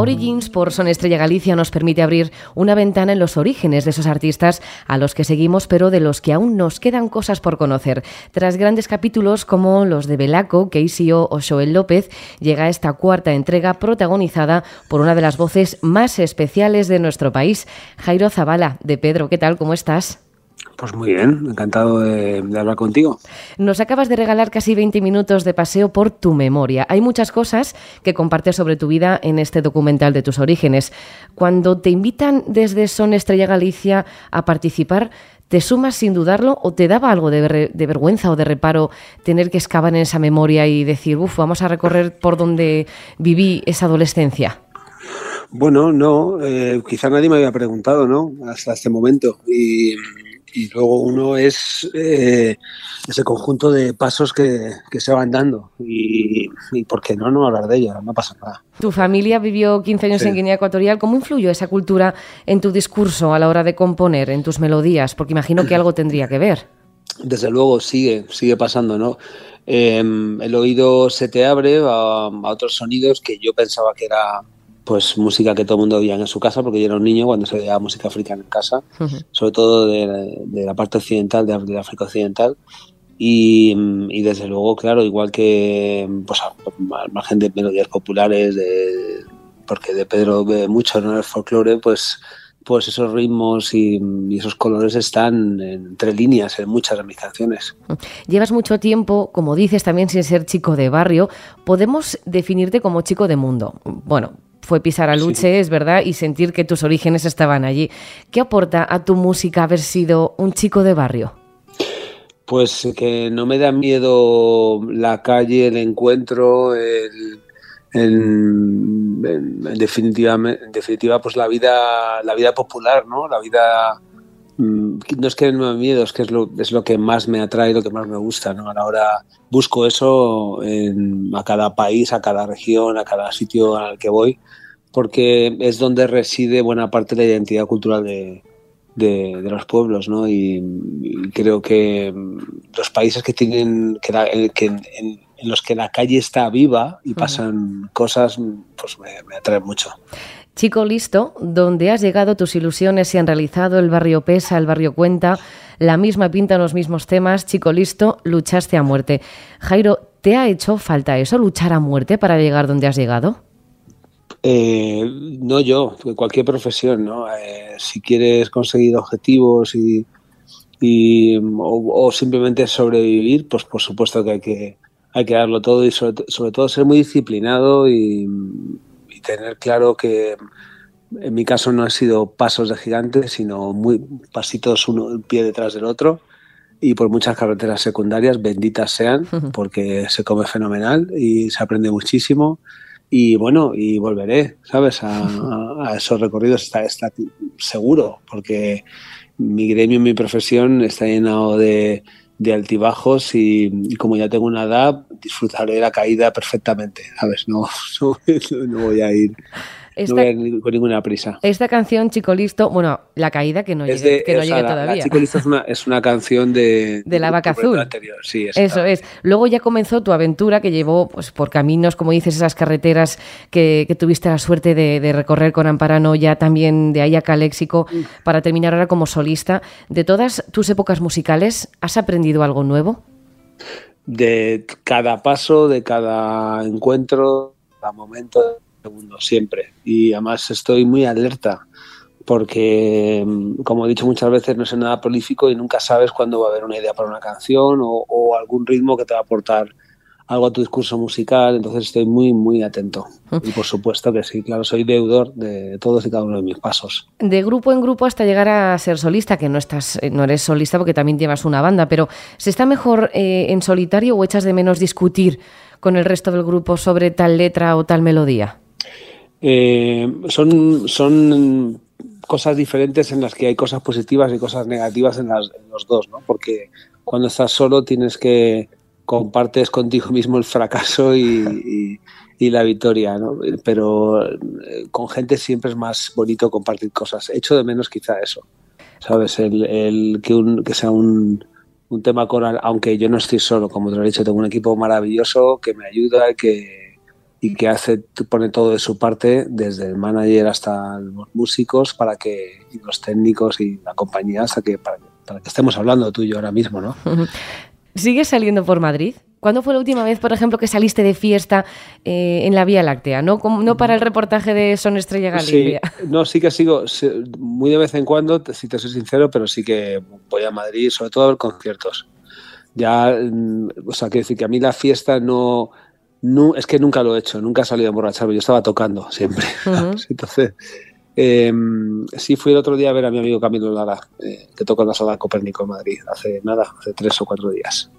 Origins por Son Estrella Galicia nos permite abrir una ventana en los orígenes de esos artistas a los que seguimos, pero de los que aún nos quedan cosas por conocer. Tras grandes capítulos como los de Belaco, KCO o Joel López, llega esta cuarta entrega protagonizada por una de las voces más especiales de nuestro país, Jairo Zavala, de Pedro. ¿Qué tal? ¿Cómo estás? Pues muy bien, encantado de, hablar contigo. Nos acabas de regalar casi 20 minutos de paseo por tu memoria. Hay muchas cosas que compartes sobre tu vida en este documental de tus orígenes. Cuando te invitan desde Son Estrella Galicia a participar, ¿te sumas sin dudarlo o te daba algo de, vergüenza o de reparo tener que excavar en esa memoria y decir, uff, vamos a recorrer por donde viví esa adolescencia? Bueno, no, eh, quizá nadie me había preguntado, ¿no? Hasta este momento. Y y luego uno es eh, ese conjunto de pasos que, se van dando y, y, por qué no, no hablar de ello, no pasa nada. Tu familia vivió 15 años en Guinea Ecuatorial, ¿cómo influyó esa cultura en tu discurso a la hora de componer, en tus melodías? Porque imagino que algo tendría que ver. Desde luego sigue, sigue pasando, ¿no? Em, el oído se te abre a otros sonidos que yo pensaba que era pues música que todo el mundo oía en su casa, porque yo era un niño cuando se veía música africana en casa, sobre todo de, la parte occidental, de, África Occidental. Y, desde luego, claro, igual que pues, al margen de melodías populares, de, porque de Pedro ve mucho en el folclore, pues, pues esos ritmos y, esos colores están entre líneas en muchas de mis canciones. Llevas mucho tiempo, como dices, también sin ser chico de barrio. ¿Podemos definirte como chico de mundo? Bueno, fue pisar a Luche, es verdad, y sentir que tus orígenes estaban allí. ¿Qué aporta a tu música haber sido un chico de barrio? Pues que no me da miedo la calle, el encuentro, en, definitiva, en definitiva, pues la vida, la vida popular, ¿no? La vida no es que no me da miedo, es que es lo, es lo que más me atrae, lo que más me gusta, ¿no? A la hora busco eso en, a cada país, a cada región, a cada sitio al que voy porque es donde reside buena parte de la identidad cultural de, los pueblos, ¿no? Y, creo que mm, los países que tienen, que, en, los que la calle está viva y pasan cosas, pues me, atraen mucho. Chico listo, donde has llegado, tus ilusiones se han realizado, el barrio pesa, el barrio cuenta, la misma pinta los mismos temas, chico listo, luchaste a muerte. Jairo, ¿te ha hecho falta eso, luchar a muerte para llegar donde has llegado? Eh, no yo, cualquier profesión, ¿no? Eh, si quieres conseguir objetivos y, o, simplemente sobrevivir, pues por supuesto que hay que, hay que darlo todo y sobre, todo ser muy disciplinado y, tener claro que en mi caso no han sido pasos de gigante, sino muy pasitos uno un pie detrás del otro. Y por muchas carreteras secundarias, benditas sean, porque se come fenomenal y se aprende muchísimo. Y bueno, y volveré, ¿sabes? A, esos recorridos está, está, seguro, porque mi gremio, mi profesión está lleno de, de altibajos y, como ya tengo una edad, disfrutaré la caída perfectamente, ¿sabes? no, no voy a ir no voy con ninguna prisa. Esta canción, Chico Listo, bueno, La Caída, que no, llegue, que no todavía. Chico Listo es una, canción de... De la vaca azul. Anterior. Sí, Eso es. Luego ya comenzó tu aventura que llevó pues, por caminos, como dices, esas carreteras que, tuviste la suerte de, recorrer con Amparano, ya también de ahí a Caléxico, mm. para terminar ahora como solista. De todas tus épocas musicales, ¿has aprendido algo nuevo? De cada paso, de cada encuentro, cada momento segundo, siempre. Y además estoy muy alerta porque, mm, como he dicho muchas veces, no soy nada prolífico y nunca sabes cuándo va a haber una idea para una canción o, algún ritmo que te va a aportar algo a tu discurso musical, entonces estoy muy, muy atento. Y por supuesto que sí, claro, soy deudor de todos y cada uno de mis pasos. De grupo en grupo hasta llegar a ser solista, que no estás, eh, no eres solista porque también llevas una banda, pero ¿se está mejor eh, en solitario o echas de menos discutir con el resto del grupo sobre tal letra o tal melodía? Eh, son, son cosas diferentes en las que hay cosas positivas y cosas negativas en, los dos, ¿no? Porque cuando estás solo tienes que compartes contigo mismo el fracaso y, la victoria, ¿no? Pero eh, con gente siempre es más bonito compartir cosas. Echo de menos quizá eso, ¿sabes? El, que, un, que sea un, un tema coral, aunque yo no estoy solo, como te lo he dicho, tengo un equipo maravilloso que me ayuda, que y que hace pone todo de su parte desde el manager hasta los músicos para que y los técnicos y la compañía hasta que para, que estemos hablando tú y yo ahora mismo no sigues saliendo por Madrid ¿Cuándo fue la última vez, por ejemplo, que saliste de fiesta eh, en la Vía Láctea? No, no para el reportaje de Son Estrella Galicia. no, sí que sigo muy de vez en cuando, si te soy sincero, pero sí que voy a Madrid, sobre todo a ver conciertos. Ya, mm, o sea, quiero decir que a mí la fiesta no, no, es que nunca lo he hecho, nunca he salido a emborracharme, yo estaba tocando siempre. Entonces, em, sí fui el otro día a ver a mi amigo Camilo Lara, eh, que toca en la sala Copérnico en Madrid, hace nada, hace tres o cuatro días.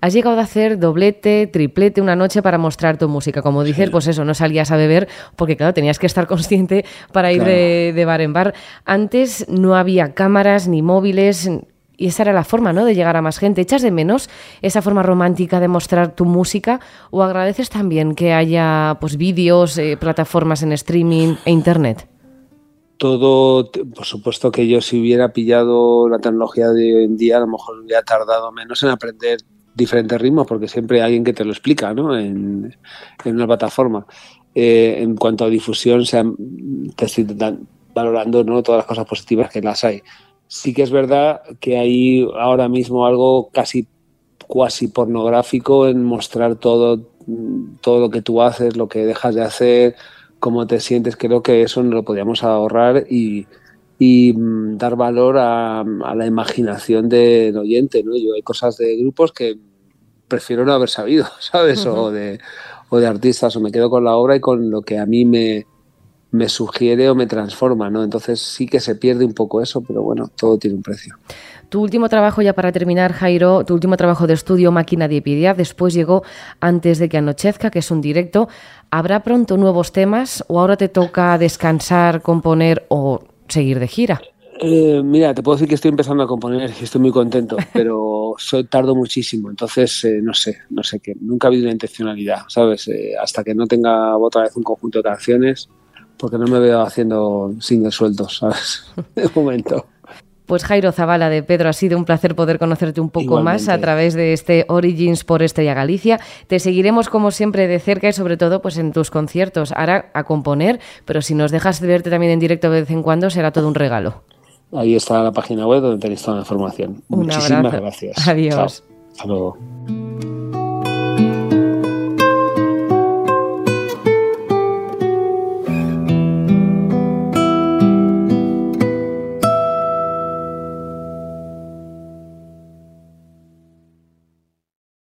Has llegado a hacer doblete, triplete una noche para mostrar tu música. Como dices, pues eso, no salías a beber porque, claro, tenías que estar consciente para ir de, de, bar en bar. Antes no había cámaras ni móviles, y esa era la forma, ¿no?, de llegar a más gente. ¿Echas de menos esa forma romántica de mostrar tu música o agradeces también que haya pues vídeos, eh, plataformas en streaming e internet? Todo, por supuesto que yo si hubiera pillado la tecnología de hoy en día, a lo mejor hubiera tardado menos en aprender diferentes ritmos, porque siempre hay alguien que te lo explica, ¿no?, en, una plataforma. Eh, en cuanto a difusión, se te estoy valorando ¿no? todas las cosas positivas que las hay sí que es verdad que hay ahora mismo algo casi cuasi pornográfico en mostrar todo, todo lo que tú haces, lo que dejas de hacer, cómo te sientes. Creo que eso no lo podíamos ahorrar y, mm, dar valor a, la imaginación del oyente. ¿no? Yo hay cosas de grupos que prefiero no haber sabido, ¿sabes? o, de, o de artistas, o me quedo con la obra y con lo que a mí me, me sugiere o me transforma, ¿no? Entonces sí que se pierde un poco eso, pero bueno, todo tiene un precio. Tu último trabajo, ya para terminar, Jairo, tu último trabajo de estudio, Máquina de Epidia, después llegó Antes de que anochezca, que es un directo. ¿Habrá pronto nuevos temas o ahora te toca descansar, componer o seguir de gira? Eh, mira, te puedo decir que estoy empezando a componer y estoy muy contento, pero soy, tardo muchísimo, entonces eh, no sé, no sé qué. Nunca ha habido una intencionalidad, ¿sabes? Eh, hasta que no tenga otra vez un conjunto de canciones, porque no me veo haciendo singles sueltos, ¿sabes? De momento. Pues Jairo Zavala de Pedro, ha sido un placer poder conocerte un poco más a través de este Origins por Estrella Galicia. Te seguiremos como siempre de cerca y sobre todo pues en tus conciertos. Ahora a componer, pero si nos dejas de verte también en directo de vez en cuando será todo un regalo. Ahí está la página web donde tenéis toda la información. Muchísimas gracias. Adiós. Hasta luego.